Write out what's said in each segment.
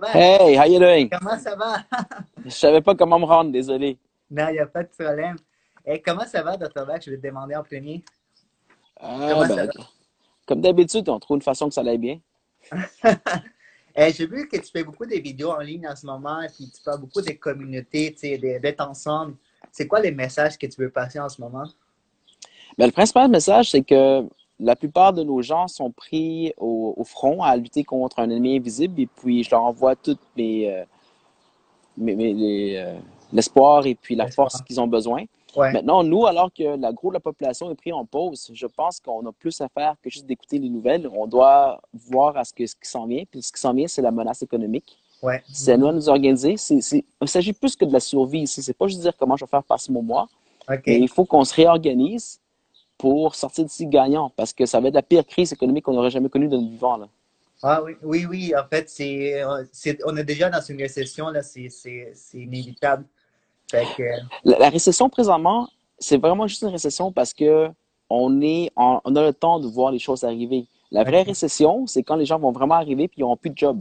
Hey, how you doing? Comment ça va? Je savais pas comment me rendre, désolé. Non, il n'y a pas de problème. Comment ça va, Dr. Bach? Je vais te demander en premier. Ah, ben, comme d'habitude, on trouve une façon que ça aille bien. J'ai vu que tu fais beaucoup de vidéos en ligne en ce moment, puis tu parles beaucoup des communautés, d'être ensemble. C'est quoi les messages que tu veux passer en ce moment? Ben, le principal message, c'est que la plupart de nos gens sont pris au, au front à lutter contre un ennemi invisible, et puis je leur envoie toutes mes, euh, mes- mes- euh, l'espoir et puis la force qu'ils ont besoin. Ouais, Maintenant, nous, alors que la gros de la population est pris en pause, je pense qu'on a plus à faire que juste d'écouter les nouvelles. On doit voir à ce, que, ce qui s'en vient. Puis ce qui s'en vient, c'est la menace économique. ouais. C'est à nous de nous organiser. C'est, c'est- il s'agit plus que de la survie ici. C'est pas juste dire comment je vais faire passer mon mois, OK. mais il faut qu'on se réorganise pour sortir d'ici gagnant parce que ça va être la pire crise économique qu'on aurait jamais connue de notre vivant. Là. Ah oui, oui, oui. En fait, c'est, on est déjà dans une récession, là. C'est inévitable. Fait que, La, la récession présentement, c'est vraiment juste une récession parce que on, est en- on a le temps de voir les choses arriver. La vraie récession, c'est quand les gens vont vraiment arriver puis ils n'auront plus de job.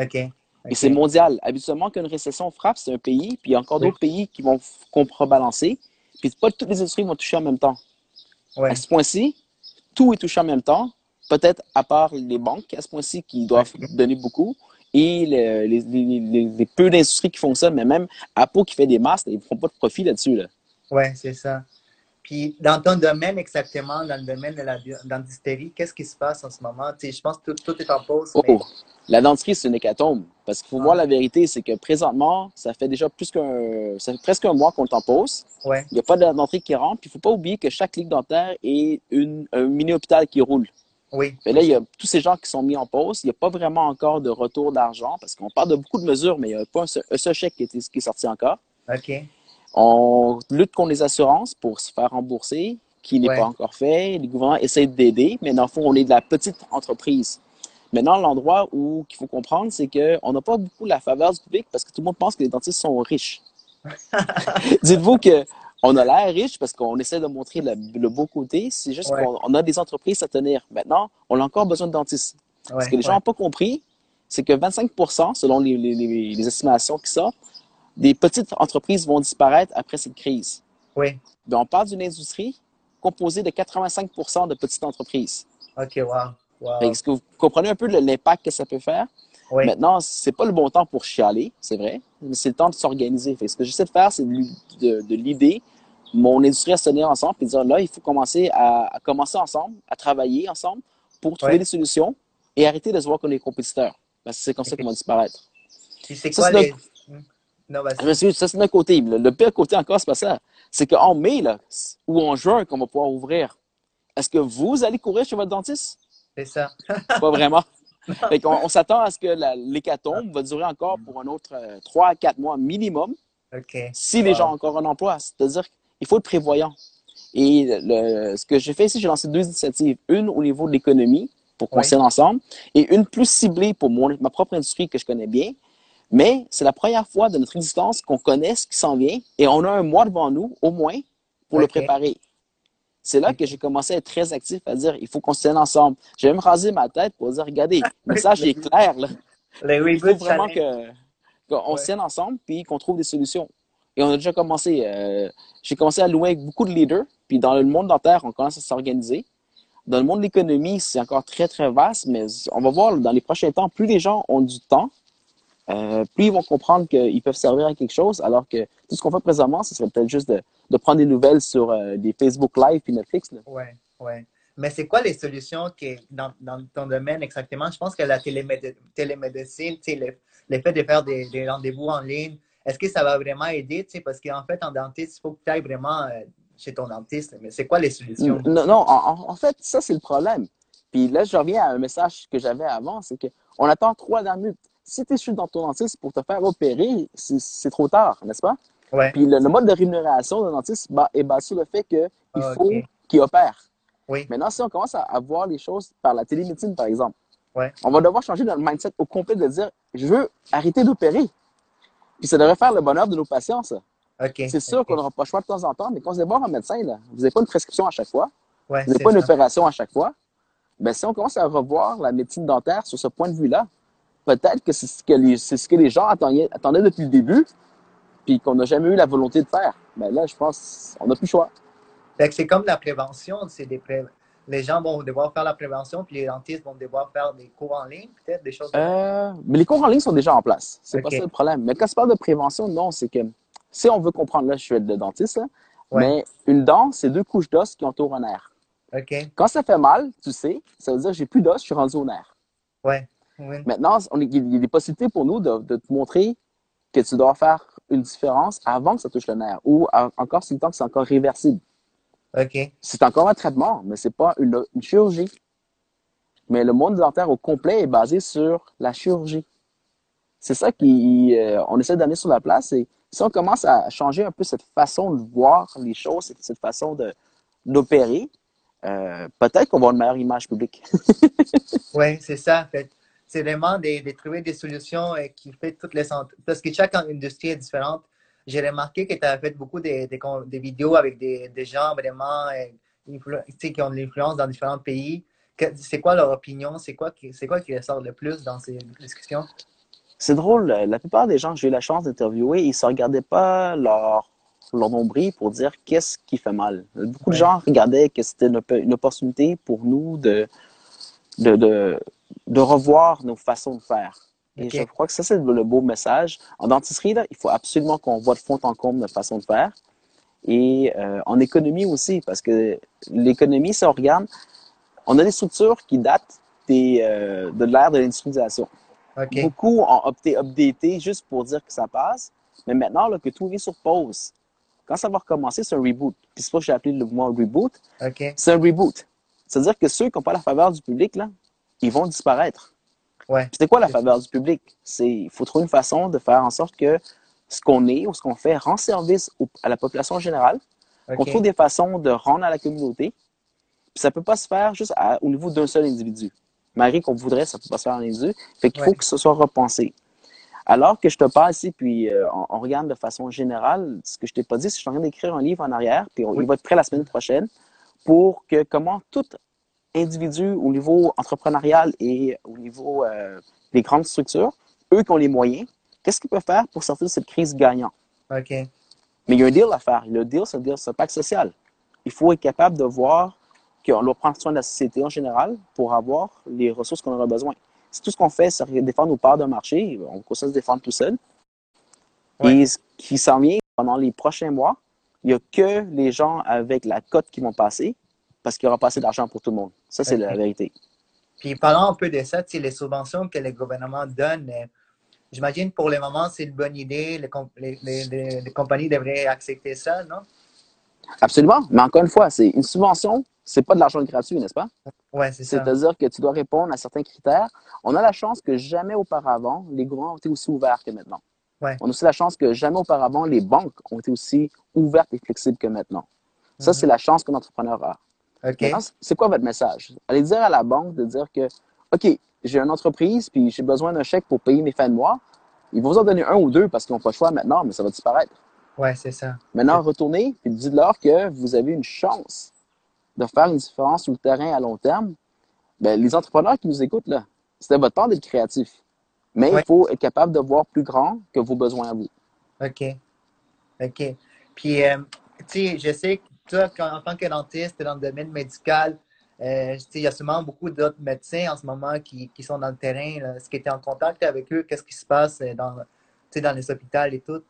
OK. Et c'est mondial. Habituellement, quand une récession frappe, c'est un pays, puis il y a encore Oui. d'autres pays qui vont contrebalancer. Puis pas toutes les industries vont toucher en même temps. Ouais. À ce point-ci, tout est touché en même temps, peut-être à part les banques, à ce point-ci, qui doivent donner beaucoup, et le- les, les- les- les peu d'industries qui fonctionnent, mais même Apple qui fait des masques, ils ne font pas de profit là-dessus. Là. Ouais, c'est ça. Puis, dans ton domaine exactement, dans le domaine de la dentisterie, qu'est-ce qui se passe en ce moment? Tu sais, je pense que tout, tout est en pause, mais Oh, la denterie, c'est une hécatombe. Parce qu'il faut Ah. voir la vérité, c'est que présentement, ça fait déjà plus qu'un, ça fait presque un mois qu'on t'en pose. ouais, Il n'y a pas de denterie qui rentre. Puis il ne faut pas oublier que chaque ligue dentaire est une, un mini-hôpital qui roule. oui, Mais là, il y a tous ces gens qui sont mis en pause. Il n'y a pas vraiment encore de retour d'argent parce qu'on parle de beaucoup de mesures, mais il n'y a pas un seul, un seul chèque qui est, qui est sorti encore. OK, On lutte contre les assurances pour se faire rembourser, qui n'est Ouais. pas encore fait. Les gouvernements essaient d'aider, mais dans le fond, on est de la petite entreprise. Maintenant, l'endroit où qu'il faut comprendre, c'est qu'on n'a pas beaucoup la faveur du public parce que tout le monde pense que les dentistes sont riches. Dites-vous que on a l'air riche parce qu'on essaie de montrer le, le beau côté. C'est juste Ouais. qu'on on a des entreprises à tenir. Maintenant, on a encore besoin de dentistes. ouais, Ce que les gens n'ont pas compris, c'est que 25% selon les- les estimations qui sortent, des petites entreprises vont disparaître après cette crise. oui, Ben, on parle d'une industrie composée de 85% de petites entreprises. OK, wow, wow, Est-ce que vous comprenez un peu l'impact que ça peut faire? oui, Maintenant, c'est pas le bon temps pour chialer, c'est vrai, mais c'est le temps de s'organiser. Ce que j'essaie de faire, c'est de, de, de l'idée mon industrie à se tenir ensemble et dire là, il faut commencer à, à commencer ensemble, à travailler ensemble pour trouver Ouais. des solutions et arrêter de se voir comme des compétiteurs. Parce que c'est comme ça qu'on va disparaître. C'est Ça, quoi les... Non. Je m'excuse, ça c'est d'un côté. Le, le pire côté encore, c'est pas ça. C'est qu'en mai, là, ou en juin, qu'on va pouvoir ouvrir, est-ce que vous allez courir chez votre dentiste? C'est ça. Pas vraiment. Fait on s'attend à ce que l'hécatombe va durer encore pour un autre euh, 3 à 4 mois minimum, si les gens ont encore un emploi. C'est-à-dire qu'il faut être prévoyant. Et le- ce que j'ai fait ici, j'ai lancé deux initiatives. Une au niveau de l'économie, pour qu'on Oui. s'aide ensemble, et une plus ciblée pour mon- ma propre industrie que je connais bien. Mais c'est la première fois de notre existence qu'on connaît ce qui s'en vient et on a un mois devant nous, au moins, pour le préparer. C'est là que j'ai commencé à être très actif, à dire il faut qu'on se tienne ensemble. J'ai même rasé ma tête pour dire regardez, le message est clair. Là. le Il faut vraiment que, qu'on Ouais. se tienne ensemble puis qu'on trouve des solutions. Et on a déjà commencé. euh, j'ai commencé à louer avec beaucoup de leaders. Puis dans le monde dentaire, on commence à s'organiser. Dans le monde de l'économie, c'est encore très, très vaste, mais on va voir dans les prochains temps, plus les gens ont du temps, euh, plus ils vont comprendre qu'ils peuvent servir à quelque chose, alors que tout ce qu'on fait présentement, ce serait peut-être juste de, de prendre des nouvelles sur euh, des Facebook Live puis Netflix. Là. Ouais, ouais. Mais c'est quoi les solutions qui, dans, dans ton domaine exactement? Je pense que la téléméde- télémédecine, le, le fait de faire des, des rendez-vous en ligne, est-ce que ça va vraiment aider? Parce qu'en fait, en dentiste, il faut que tu ailles vraiment euh, chez ton dentiste. Mais c'est quoi les solutions? Non, non en fait, ça, c'est le problème. Puis là, je reviens à un message que j'avais avant, c'est qu'on attend trois minutes. Si tu es dans ton dentiste pour te faire opérer, c'est trop tard, n'est-ce pas? Ouais. Puis le, le mode de rémunération d'un dentiste est basé sur le fait qu'il Ah, faut qu'il opère. Oui. Maintenant, si on commence à, à voir les choses par la télémédecine, par exemple, Ouais. on va devoir changer notre mindset au complet de dire je veux arrêter d'opérer. Puis ça devrait faire le bonheur de nos patients, ça. C'est sûr qu'on n'aura pas le choix de temps en temps, mais quand vous allez voir un médecin, là, vous n'avez pas une prescription à chaque fois, Ouais, vous n'avez pas une opération à chaque fois. Ben, si on commence à revoir la médecine dentaire sur ce point de vue-là, peut-être que c'est ce que les, c'est ce que les gens attendaient, attendaient depuis le début, puis qu'on n'a jamais eu la volonté de faire. Mais là, je pense qu'on n'a plus le choix. Fait que c'est comme la prévention, c'est des pré- les gens vont devoir faire la prévention, puis les dentistes vont devoir faire des cours en ligne, peut-être, des choses. Euh, mais les cours en ligne sont déjà en place. C'est pas Ok. ça le problème. Mais quand tu parles de prévention, non, c'est que si on veut comprendre, là, je suis le dentiste, là, Ouais. mais une dent, c'est deux couches d'os qui entourent un nerf. OK. Quand ça fait mal, tu sais, ça veut dire que j'ai plus d'os, je suis rendu au nerf. Ouais. Oui. Maintenant, on est- il y a des possibilités pour nous de, de te montrer que tu dois faire une différence avant que ça touche le nerf ou à- encore si le temps que c'est encore réversible. OK. C'est encore un traitement, mais c'est pas une, une chirurgie. Mais le monde dentaire au complet est basé sur la chirurgie. C'est ça qu'on essaie d'amener sur la place. Et si on commence à changer un peu cette façon de voir les choses, cette, cette façon d'opérer, euh, peut-être qu'on va avoir une meilleure image publique. Oui, c'est ça. Fait, c'est vraiment de, de trouver des solutions euh, qui fait toutes les. Parce que chaque industrie est différente. J'ai remarqué que tu as fait beaucoup de, de vidéos avec des, des gens vraiment euh, qui ont de l'influence dans différents pays. C'est quoi leur opinion? C'est quoi, qui, c'est quoi qui ressort le plus dans ces discussions? C'est drôle, euh, la plupart des gens que j'ai eu la chance d'interviewer, ils ne regardaient pas leur, leur nombril pour dire qu'est-ce qui fait mal. Beaucoup de gens regardaient que c'était une, op- une opportunité pour nous de, de, de, de revoir nos façons de faire. Et je crois que ça, c'est le, beau message. En dentisterie, là, il faut absolument qu'on voit de fond en comble notre façon de faire. Et euh, en économie aussi, parce que l'économie, si on regarde, on a des structures qui datent des, euh, de l'ère de l'industrialisation. Beaucoup ont opté updaté juste pour dire que ça passe. Mais maintenant là, que tout est sur pause, quand ça va recommencer, c'est un reboot. Puis c'est pour ça que j'ai appelé le mouvement reboot. OK. C'est un reboot. C'est-à-dire que ceux qui n'ont pas la faveur du public, là, ils vont disparaître. Ouais. C'est quoi la faveur du public? C'est il faut trouver une façon de faire en sorte que ce qu'on est ou ce qu'on fait rend service au- à la population générale, qu'on OK. trouve des façons de rendre à la communauté. Puis ça peut pas se faire juste à- au niveau d'un seul individu. Malgré qu'on voudrait, ça peut pas se faire en individu. Fait qu'il faut Ouais. que ce soit repensé. Alors que je te parle ici, puis euh, on, on regarde de façon générale, ce que je t'ai pas dit, c'est que je suis en train d'écrire un livre en arrière, puis on- Oui. il va être prêt la semaine prochaine, pour que comment tout individu au niveau entrepreneurial et au niveau euh, des grandes structures, eux qui ont les moyens, qu'est-ce qu'ils peuvent faire pour sortir de cette crise gagnant? OK. Mais il y a un deal à faire. Le deal, c'est le deal, c'est un pacte social. Il faut être capable de voir qu'on doit prendre soin de la société en général pour avoir les ressources qu'on aura besoin. Si tout ce qu'on fait, c'est défendre nos parts de marché, on peut se défendre tout seul. Ouais. Et ce qui s'en vient pendant les prochains mois, il n'y a que les gens avec la cote qui vont passer parce qu'il n'y aura pas assez d'argent pour tout le monde. Ça, c'est la vérité. Puis parlant un peu de ça, tu sais, les subventions que le gouvernement donne, euh, j'imagine pour le moment, c'est une bonne idée. Les, com- les, les- les- les compagnies devraient accepter ça, non? Absolument. Mais encore une fois, c'est une subvention, c'est pas de l'argent gratuit, n'est-ce pas? Ouais, c'est ça. C'est-à-dire que tu dois répondre à certains critères. On a la chance que jamais auparavant, les gouvernements ont été aussi ouverts que maintenant. Ouais. On a aussi la chance que jamais auparavant, les banques ont été aussi ouvertes et flexibles que maintenant. Ça, Mhm. c'est la chance qu'un entrepreneur a. C'est quoi votre message? Allez dire à la banque de dire que, OK, j'ai une entreprise, puis j'ai besoin d'un chèque pour payer mes fins de mois. Ils vont vous en donner un ou deux parce qu'ils n'ont pas le choix maintenant, mais ça va disparaître. Ouais, c'est ça. Maintenant, retournez et dites-leur que vous avez une chance de faire une différence sur le terrain à long terme. Ben, les entrepreneurs qui nous écoutent, là, c'était votre part d'être créatif. Mais Ouais. il faut être capable de voir plus grand que vos besoins à vous. OK. OK. Puis, euh, tu sais, je sais que toi, en tant que dentiste, dans le domaine médical, euh, il y a sûrement beaucoup d'autres médecins en ce moment qui, qui sont dans le terrain. là. Est-ce que tu es en contact avec eux? Qu'est-ce qui se passe euh, dans, les hôpitaux et tout?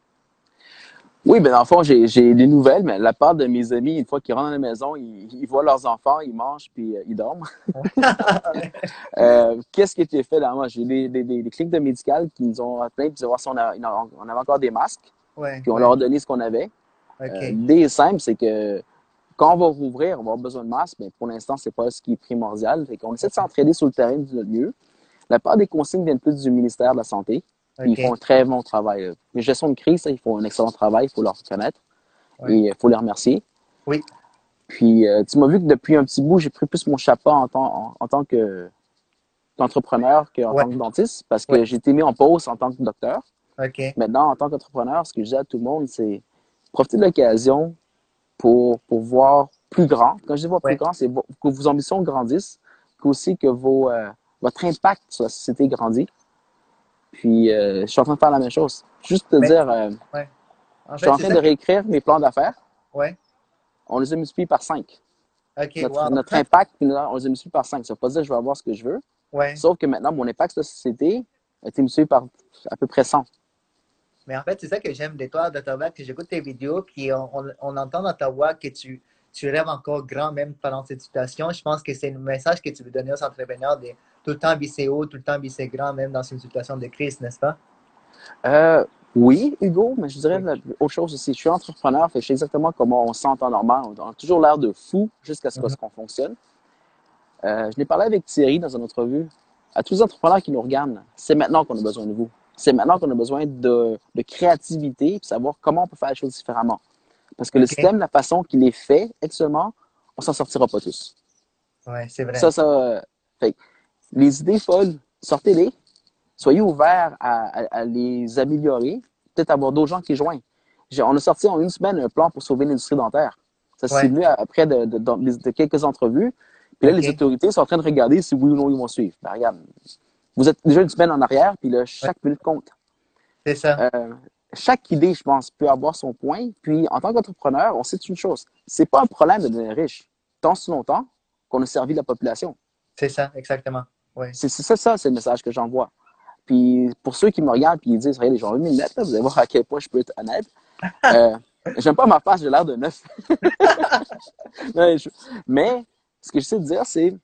Oui, ben dans le fond, j'ai j'ai des nouvelles, mais la part de mes amis, une fois qu'ils rentrent à la maison, ils, ils voient leurs enfants, ils mangent, puis euh, ils dorment. Euh, Qu'est-ce qui a été fait là? Moi, j'ai des, des, des, des cliniques de médical qui nous ont appelé pour savoir si on, a- on avait encore des masques, ouais. puis on ouais. leur a donné ce qu'on avait. Euh, L'idée est simple, c'est que quand on va rouvrir, on va avoir besoin de masques, mais pour l'instant, c'est pas ce qui est primordial. Fait qu'on essaie de s'entraider sur le terrain du notre mieux. La part des consignes viennent plus du ministère de la Santé. Ils font un très bon travail. Les gestions de crise, ils font un excellent travail, il faut leur reconnaître. Et il faut les remercier. Oui. Puis, euh, tu m'as vu que depuis un petit bout, j'ai pris plus mon chapeau en tant, en, en tant que qu'entrepreneur qu'en Ouais. tant que dentiste, parce que Ouais. j'ai été mis en pause en tant que docteur. Maintenant, en tant qu'entrepreneur, ce que je dis à tout le monde, c'est profiter de l'occasion pour, pour voir plus grand. Quand je dis voir plus Ouais. grand, c'est que vos ambitions grandissent, qu'aussi que vos, euh, votre impact sur la société grandit. Puis, euh, je suis en train de faire la même chose. Juste te Mais- dire, euh, Ouais. En je suis en train de que- réécrire mes plans d'affaires. Ouais. On les a multipliés par 5. OK, notre, wow. notre impact, on les a multipliés par 5. Ça veut pas dire que je vais avoir ce que je veux. Sauf que maintenant, mon impact sur la société a été multiplié par à peu près 100. Mais en fait, c'est ça que j'aime de toi, Dr. Black, que j'écoute tes vidéos, puis on, on, on entend dans ta voix que tu, tu rêves encore grand même pendant cette situation. Je pense que c'est le message que tu veux donner aux entrepreneurs de tout le temps viser haut, tout le temps viser grand, même dans une situation de crise, n'est-ce pas? Euh, oui, Hugo, mais je dirais autre chose aussi. Je suis entrepreneur, fait je sais exactement comment on se sent en temps normal. On a toujours l'air de fou jusqu'à ce Mhm. qu'on fonctionne. Euh, je l'ai parlé avec Thierry dans une entrevue. À tous les entrepreneurs qui nous regardent, c'est maintenant qu'on a besoin de vous. C'est maintenant qu'on a besoin de, de créativité et savoir comment on peut faire les choses différemment. Parce que le système, la façon qu'il est fait actuellement, on s'en sortira pas tous. Ouais, c'est vrai. Ça, ça, euh, fait les idées folles, sortez-les. Soyez ouverts à, à- à les améliorer. Peut-être avoir d'autres gens qui joignent. On a sorti en une semaine un plan pour sauver l'industrie dentaire. Ça s'est Ouais. venu après de, de- de- de quelques entrevues. Puis là, les autorités sont en train de regarder si oui ou non ils vont suivre. Ben, regarde, vous êtes déjà une semaine en arrière, puis là, chaque minute compte. C'est ça. Euh, chaque idée, je pense, peut avoir son point. Puis, en tant qu'entrepreneur, on sait une chose. C'est pas un problème de devenir riche. Tant si longtemps qu'on a servi la population. C'est ça, exactement. Ouais. C'est ça, ça, c'est le message que j'envoie. Puis pour ceux qui me regardent et qui disent, regardez, envie de mettre, là, vous allez voir à quel point je peux être honnête. Euh, J'aime pas ma face, j'ai l'air de neuf. mais, je- mais ce que j'essaie de dire, c'est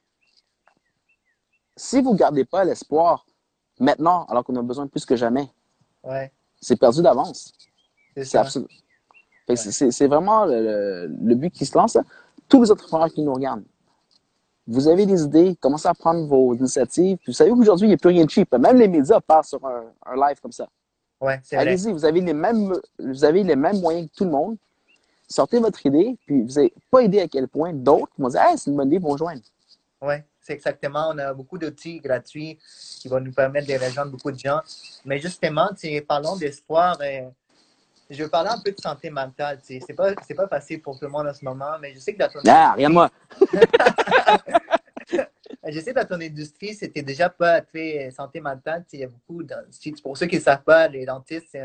si vous ne gardez pas l'espoir maintenant, alors qu'on a besoin plus que jamais, Ouais. c'est perdu d'avance. C'est absolu- c'est- vraiment le, but qui se lance. Tous les entrepreneurs qui nous regardent, vous avez des idées, commencez à prendre vos initiatives. Puis vous savez qu'aujourd'hui, il n'y a plus rien de cheap. Même les médias passent sur un, un live comme ça. Ouais. Allez-y, vous avez les mêmes, vous avez les mêmes moyens que tout le monde. Sortez votre idée, puis vous n'avez pas idée à quel point d'autres vont dire, hey, c'est une bonne idée, vont joindre. C'est exactement. On a beaucoup d'outils gratuits qui vont nous permettre de rejoindre beaucoup de gens. Mais justement, parlons d'espoir. euh, je veux parler un peu de santé mentale. sais. C'est pas, pas facile pour tout le monde en ce moment, mais je sais que dans ton, Ah, regarde-moi. je sais que dans ton industrie, c'était déjà pas très euh, santé mentale. Il y a beaucoup. pour ceux qui ne savent pas, les dentistes,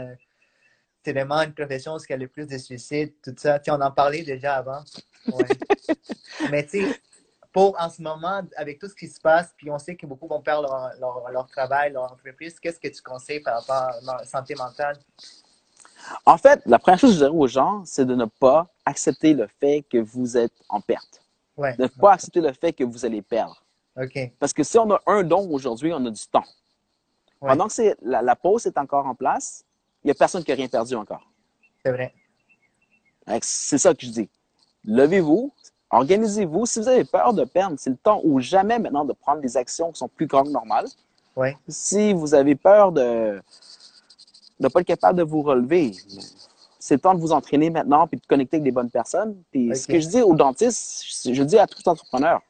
c'est vraiment une profession où il y a le plus de suicides, tout ça. On en parlait déjà avant. Ouais. Mais tu sais, pour en ce moment, avec tout ce qui se passe, puis on sait que beaucoup vont perdre leur, leur, leur travail, leur entreprise, qu'est-ce que tu conseilles par rapport à la santé mentale? En fait, la première chose que je dirais aux gens, c'est de ne pas accepter le fait que vous êtes en perte. Ouais. De ne pas accepter le fait que vous allez perdre. Parce que si on a un don aujourd'hui, on a du temps. Ouais. Pendant que la, la pause est encore en place, il n'y a personne qui n'a rien perdu encore. C'est vrai. C'est ça que je dis. Levez-vous, organisez-vous. Si vous avez peur de perdre, c'est le temps ou jamais maintenant de prendre des actions qui sont plus grandes que normales. Ouais. Si vous avez peur de ne pas être capable de vous relever, c'est le temps de vous entraîner maintenant puis de connecter avec des bonnes personnes. Puis ce que je dis aux dentistes, je dis à tout entrepreneur,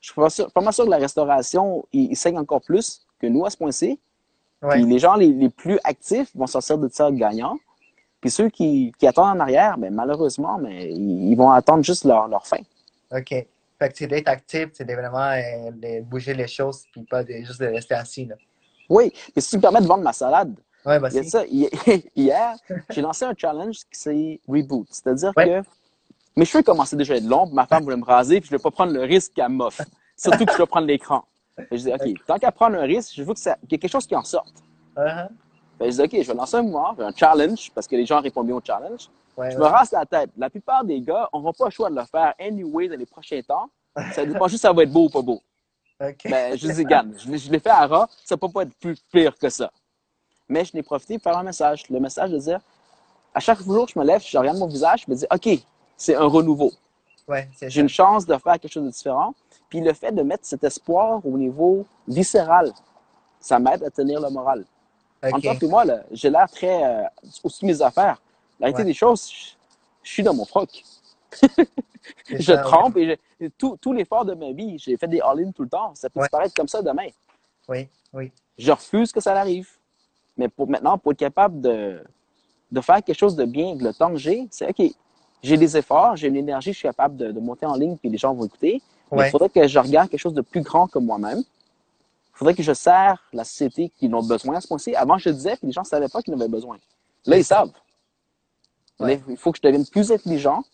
je suis pas sûr, pas mal sûr que la restauration, il, il saigne encore plus que nous à ce point-ci. Ouais. Les gens les, les plus actifs vont sortir de ça gagnants. Puis ceux qui, qui attendent en arrière, ben, malheureusement, mais ils, ils vont attendre juste leur, leur fin. OK. Fait que c'est d'être actif, c'est de vraiment euh, de bouger les choses, puis pas de, juste de rester assis. Là. Oui, puis si tu me permets de vendre ma salade, Ouais, il y a vas-y. ça. Hi- Hier, j'ai lancé un challenge qui s'est Reboot. C'est-à-dire Ouais. que mes cheveux commençaient déjà à être longs, ma femme voulait me raser, puis je ne vais pas prendre le risque qu'elle m'offre. Surtout que je dois prendre l'écran. Je dis, OK, tant qu'à prendre un risque, je veux qu'il y ait quelque chose qui en sorte. Uh-huh. Je dis, OK, je vais lancer un mouvement, un challenge, parce que les gens répondent bien au challenge. Ouais, Je me rase la tête. La plupart des gars n'auront pas le choix de le faire anyway dans les prochains temps. Ça dépend juste si ça va être beau ou pas beau. OK. Ben, je dis, regarde, je, l'ai- je l'ai fait à ras, ça peut pas être plus pire que ça. Mais je n'ai profité pour faire un message. Le message de dire, à chaque jour, je me lève, je regarde mon visage, je me dis, OK, c'est un renouveau. Ouais, J'ai une chance de faire quelque chose de différent. Puis le fait de mettre cet espoir au niveau viscéral, ça m'aide à tenir le moral. En tant que moi, j'ai l'air très euh, de mes affaires. La réalité Ouais. des choses, je, suis dans mon froc. Je ça, trempe et je- tout, tout l'effort de ma vie, j'ai fait des all-in tout le temps. Ça peut Ouais. disparaître comme ça demain. Oui, oui. Je refuse que ça arrive. Mais pour maintenant, pour être capable de, de faire quelque chose de bien avec le temps que j'ai, c'est OK. J'ai des efforts, j'ai une énergie, je suis capable de, de monter en ligne puis les gens vont écouter. Mais il faudrait que je regarde quelque chose de plus grand que moi-même. Il faudrait que je sers la société qui en a besoin à ce point-ci. Avant, je le disais, puis les gens ne savaient pas qu'ils en avaient besoin. Là, ils savent. Ouais. il faut que je devienne plus intelligent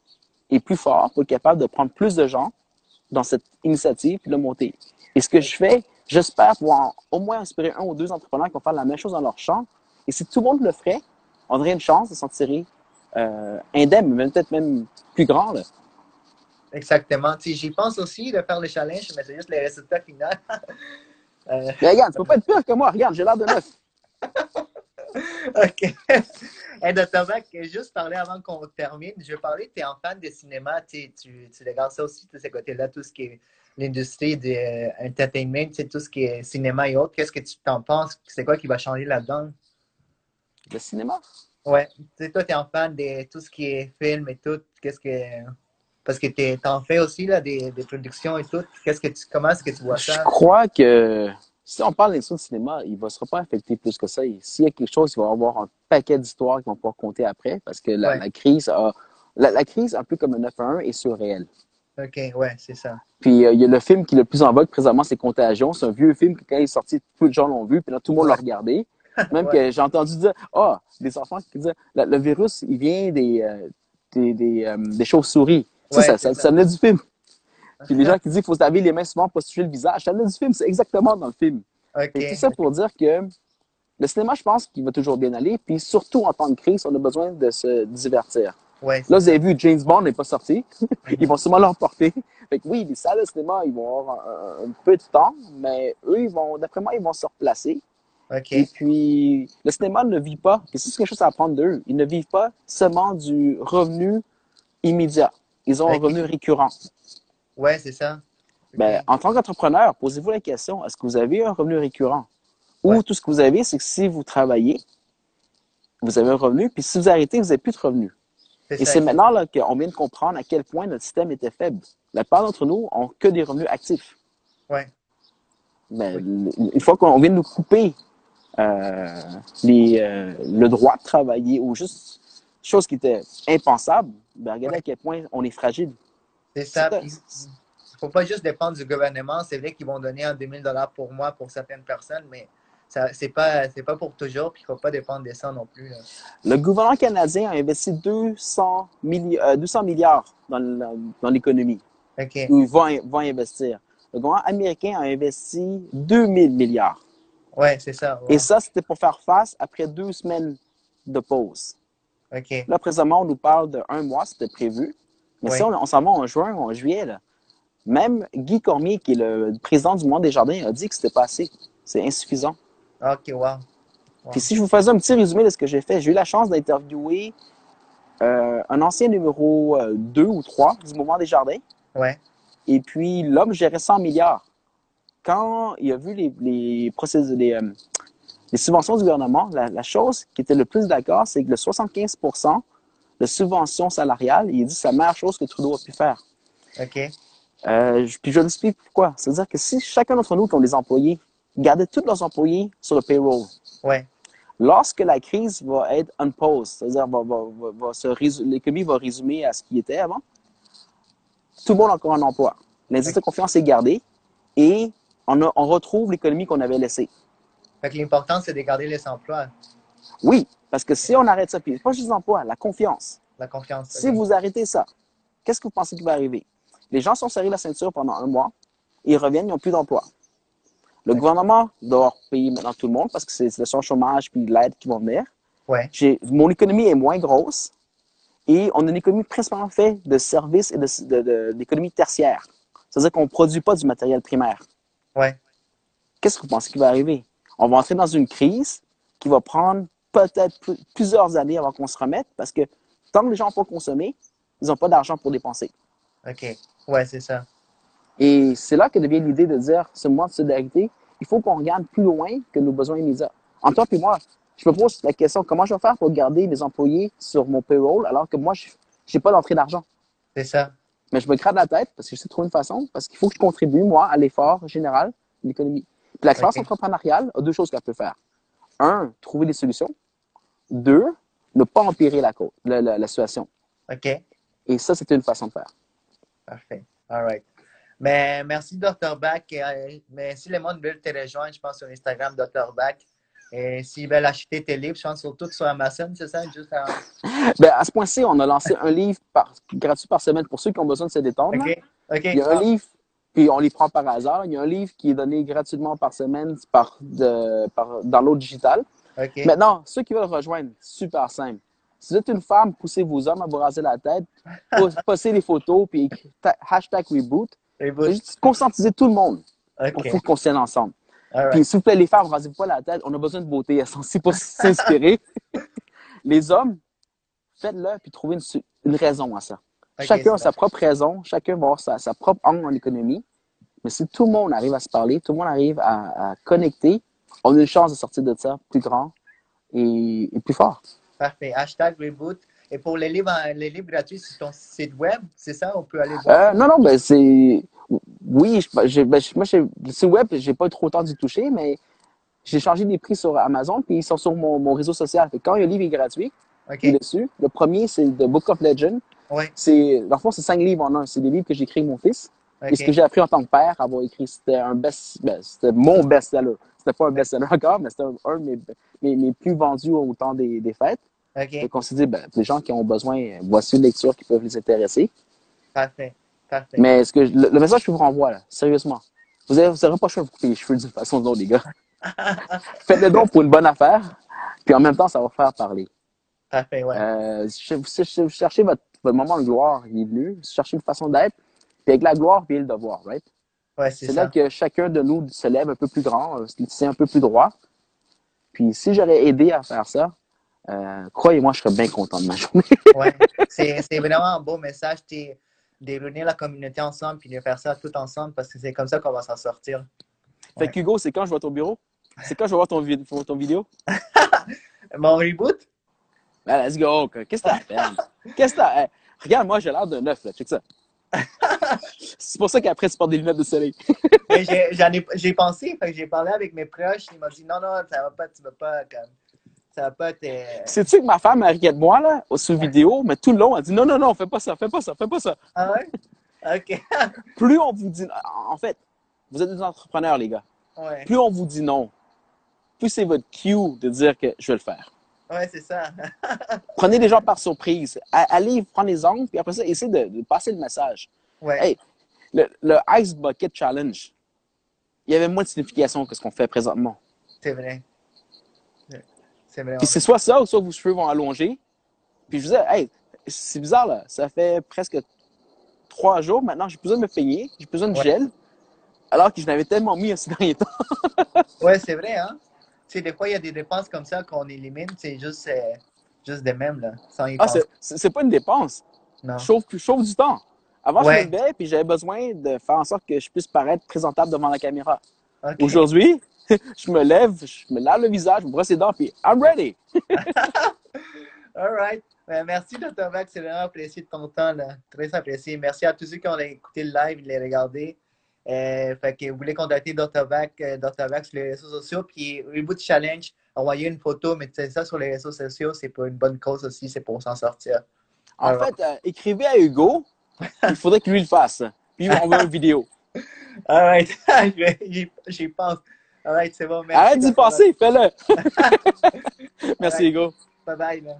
et plus fort pour être capable de prendre plus de gens dans cette initiative puis le monter. Et ce que je fais, j'espère pouvoir au moins inspirer un ou deux entrepreneurs qui vont faire la même chose dans leur champ. Et si tout le monde le ferait, on aurait une chance de s'en tirer euh, indemne, même peut-être même plus grand. Là. Exactement. J'y pense aussi de faire le challenge, mais c'est juste les résultats finaux. Euh, regarde, tu peux pas être pire que moi. Regarde, j'ai l'air de neuf. OK. Et de tabac, juste parler avant qu'on termine, je parler, tu es en fan de cinéma, tu, tu, regardes ça aussi, de ce côté-là, tout ce qui est l'industrie de euh, entertainment, tu sais, tout ce qui est cinéma et autres. Qu'est-ce que tu t'en penses? C'est quoi qui va changer là-dedans? Le cinéma? Ouais, tu sais, toi, tu es en fan de tout ce qui est film et tout. Qu'est-ce que. Parce que tu en fais aussi, là, des, des productions et tout. Qu'est-ce que tu, comment est-ce que tu vois Je ça? crois que si on parle d'industrie de cinéma, il ne sera pas affecté plus que ça. S'il y a quelque chose, il va y avoir un paquet d'histoires qui vont pouvoir compter après parce que la, Ouais. la crise a. La, la crise, un peu comme un 9-1 est surréelle. OK, ouais, c'est ça. Puis euh, il y a le film qui est le plus en vogue présentement, c'est Contagion. C'est un vieux film que quand il est sorti, peu de gens l'ont vu, puis là, tout le monde l'a regardé. Même Ouais. que j'ai entendu dire, ah, des enfants qui disaient, le, le virus, il vient des, euh, des, des, euh, des chauves-souris. Ouais, ça, ça, ça. ça venait du film. Puis les gens qui disent qu'il faut se laver les mains souvent pour se toucher le visage, ça du film. C'est exactement dans le film. Et tout ça pour dire que le cinéma, je pense qu'il va toujours bien aller. Puis surtout en temps de crise, on a besoin de se divertir. Ouais, Là, vous avez vu, James Bond n'est pas sorti. ils vont sûrement l'emporter. Fait que oui, les salles de cinéma, ils vont avoir un, un peu de temps, mais eux, ils vont, d'après moi, ils vont se replacer. Et puis, le cinéma ne vit pas, et c'est quelque chose à apprendre d'eux, ils ne vivent pas seulement du revenu immédiat. Ils ont un revenu récurrent. Ouais, c'est ça. Ben, en tant qu'entrepreneur, posez-vous la question, est-ce que vous avez un revenu récurrent? Ou Ouais. tout ce que vous avez, c'est que si vous travaillez, vous avez un revenu, puis si vous arrêtez, vous n'avez plus de revenu. Et c'est maintenant qu'on vient de comprendre à quel point notre système était faible. La plupart d'entre nous ont que des revenus actifs. Ouais. Ben, Une fois qu'on vient de nous couper euh, les, euh, le droit de travailler ou juste chose qui était impensable, ben, regardez Ouais. à quel point on est fragile. C'est ça. Il faut pas juste dépendre du gouvernement. C'est vrai qu'ils vont donner un 2000 dollars pour moi pour certaines personnes, mais ça c'est pas pas pour toujours. Puis il faut pas dépendre de ça non plus. là. Le gouvernement canadien a investi 200, milli- euh, 200 milliards dans, l'économie, Ok. où ils vont, vont investir. Le gouvernement américain a investi 2000 milliards. Ouais, c'est ça. ouais. Et ça, c'était pour faire face après deux semaines de pause. Ok. Là, présentement, on nous parle de un mois, c'était prévu. Mais Oui. si on, on s'en va en juin ou en juillet, là, même Guy Cormier, qui est le président du Monde des Jardins, a dit que c'était pas assez. C'est insuffisant. Ok, wow. Wow. Puis si je vous faisais un petit résumé de ce que j'ai fait, j'ai eu la chance d'interviewer euh, un ancien numéro 2 ou 3 du Mouvement des Jardins. Ouais. Et puis, l'homme gérait 100 milliards. Quand il a vu les, les, les, euh, les subventions du gouvernement, la, la chose qui était le plus d'accord, c'est que le 75 de subventions salariales, il dit que c'est la meilleure chose que Trudeau a pu faire. Ok. Euh, puis je vous explique pourquoi. C'est-à-dire que si chacun d'entre nous qui ont des employés, gardait tous leurs employés sur le payroll, Ouais. lorsque la crise va être on pause, c'est-à-dire va, l'économie va résumer à ce qui était avant, tout le monde a encore un emploi. L'indice de confiance est gardé et on, a- on retrouve l'économie qu'on avait laissée. Fait que l'important c'est de garder les emplois, Oui, parce que si on arrête ça, puis pas juste l'emploi, la confiance. la confiance. Si vous arrêtez ça, qu'est-ce que vous pensez qui va arriver? Les gens sont serrés la ceinture pendant un mois, ils reviennent, ils n'ont plus d'emploi. Le gouvernement doit payer maintenant tout le monde parce que c'est le son chômage puis l'aide qui vont venir. Ouais. Mon économie est moins grosse et on a une économie principalement faite de services et de- d'économie tertiaire. C'est-à-dire qu'on ne produit pas du matériel primaire. Ouais. Qu'est-ce que vous pensez qui va arriver? On va entrer dans une crise qui va prendre peut-être pl- plusieurs années avant qu'on se remette parce que tant que les gens n'ont pas consommé, ils n'ont pas d'argent pour dépenser. Ok. Ouais, c'est ça. Et c'est là que devient l'idée de dire, ce mois de solidarité, il faut qu'on regarde plus loin que nos besoins immédiats. En toi et moi, je me pose la question, comment je vais faire pour garder mes employés sur mon payroll alors que moi, je n'ai pas d'entrée d'argent? C'est ça. Mais je me gratte la tête parce que je sais trouver une façon, parce qu'il faut que je contribue, moi, à l'effort général de l'économie. Puis la classe entrepreneuriale a deux choses qu'elle peut faire. Un, trouver des solutions. Deux, ne pas empirer la, cause- la, la- la situation. Ok. Et ça, c'est une façon de faire. Parfait. All right. Mais merci, Dr. Back. Euh, mais si les monde veulent te rejoindre, je pense sur Instagram, Dr. Back. Et s'ils veulent acheter tes livres, je pense surtout sur Amazon, c'est ça? Juste à... ben, à ce point-ci, on a lancé un livre par, gratuit par semaine pour ceux qui ont besoin de se détendre. Il y a un livre, puis on les prend par hasard. Il y a un livre qui est donné gratuitement par semaine par, de, par, dans l'eau digital. Maintenant, ceux qui veulent rejoindre, super simple. Si vous êtes une femme, poussez vos hommes à vous raser la tête, postez les photos, puis hashtag reboot. Juste conscientiser tout le monde. Okay. faut qu'on s'aide ensemble. Puis s'il vous plaît, les femmes, rasez-vous pas la tête. On a besoin de beauté. Elles sont aussi pour s'inspirer. les hommes, faites-le, puis trouvez une, raison à ça. Chacun a sa propre raison. Chacun va avoir sa, propre angle en économie. Mais si tout le monde arrive à se parler, tout le monde arrive à, connecter, on a une chance de sortir de ça plus grand et, plus fort. Parfait. Hashtag reboot. Et pour les livres, les livres gratuits sur ton site web, c'est ça? On peut aller voir? Euh, non, non, ben c'est oui, ben, moi, le site web, j'ai pas trop le temps d'y toucher, mais j'ai changé les prix sur Amazon, puis ils sont sur mon, réseau social. quand un livre est gratuit, il est dessus. Le premier, c'est The Book of Legend. C'est, dans le fond, c'est cinq livres en un. C'est des livres que j'ai écrits avec mon fils. Et ce que j'ai appris en tant que père, avoir écrit, c'était un best, ben, c'était mon best-seller. C'était pas un best-seller encore, mais c'était un, de mes, mes, plus vendus au temps des, des fêtes. Donc, on s'est dit, ben, les gens qui ont besoin, voici une lecture qui peuvent les intéresser. Parfait. Mais ce que le, message que je vous renvoie, là, sérieusement, vous n'aurez vous pas choix de vous couper les cheveux d'une façon ou les gars. Faites le don pour une bonne affaire, puis en même temps, ça va faire parler. Parfait, ouais. Euh, vous, cherchez votre, moment de gloire, il est venu. Vous cherchez une façon d'être, puis avec la gloire vient le devoir, right? Ouais, c'est là que chacun de nous se lève un peu plus grand, euh, c'est un peu plus droit. Puis si j'aurais aidé à faire ça, euh, croyez-moi, je serais bien content de ma journée. ouais, c'est vraiment un beau message de réunir la communauté ensemble puis de faire ça tout ensemble parce que c'est comme ça qu'on va s'en sortir. Fait que Hugo, c'est quand je vois ton bureau? C'est quand je vais voir ton, ton vidéo? Mon reboot? Ben, let's go. Qu'est-ce que t'as fait? Qu'est-ce que t'as... regarde, moi, j'ai l'air de neuf, là. Check ça. c'est pour ça qu'après, tu portes des lunettes de soleil. j'ai pensé, j'ai parlé avec mes proches. Ils m'ont dit non, non, ça va pas, tu vas pas. Comme ça va pas Sais-tu que ma femme, elle de moi, là, sur vidéo, mais tout le long, elle dit non, non, non, fais pas ça, fais pas ça, fais pas ça. Ah ouais? OK. plus on vous dit. En fait, vous êtes des entrepreneurs, les gars. Ouais. Plus on vous dit non, plus c'est votre cue de dire que je vais le faire. Ouais, c'est ça. Prenez les gens par surprise. Allez prendre les angles, puis après ça, essayez de, passer le message. Ouais. Hey, le, le Ice Bucket Challenge, il y avait moins de signification que ce qu'on fait présentement. C'est vrai. Puis c'est soit ça, ou soit vos cheveux vont allonger. Puis je disais, hey, c'est bizarre, là. Ça fait presque trois jours maintenant, j'ai besoin de me peigner, j'ai besoin de gel. Alors que je n'avais tellement mis ces derniers temps. ouais, c'est vrai, hein. Sais, des fois, il y a des dépenses comme ça qu'on élimine, c'est juste, euh, juste des mêmes, là. Sans y ah, c'est pas une dépense. Non. Je chauffe, je chauffe du temps. Avant, je me levais, puis j'avais besoin de faire en sorte que je puisse paraître présentable devant la caméra. Aujourd'hui, je me lève, je me lave le visage, je me brosse les dents, puis I'm ready. All right. Ben, merci, Dr. Vax. C'est vraiment apprécié de ton temps. Là. Très apprécié. Merci à tous ceux qui ont écouté le live, les regardé. Euh, fait que vous voulez contacter Dr. Vax, euh, Dr. Vax sur les réseaux sociaux. Puis Reboot Challenge, envoyer une photo, mais ça sur les réseaux sociaux, c'est pour une bonne cause aussi, c'est pour s'en sortir. En fait, euh, écrivez à Hugo, il faudrait qu'il lui le fasse. Puis on veut une vidéo. All right. J'y pense. Alright, c'est bon. Arrête d'y passer, fais-le. Merci, Hugo. Bye bye.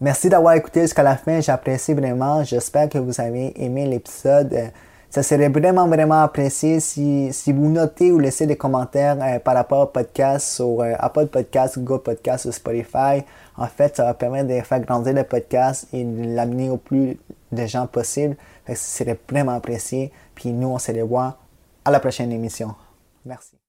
Merci d'avoir écouté jusqu'à la fin. J'apprécie vraiment. J'espère que vous avez aimé l'épisode. Ça serait vraiment, vraiment apprécié si, si vous notez ou laissez des commentaires euh, par rapport au podcast sur euh, Apple Podcast, Google Podcast ou Spotify. En fait, ça va permettre de faire grandir le podcast et de l'amener au plus de gens possible. Ça serait vraiment apprécié. Puis nous, on se revoit à la prochaine émission. Merci.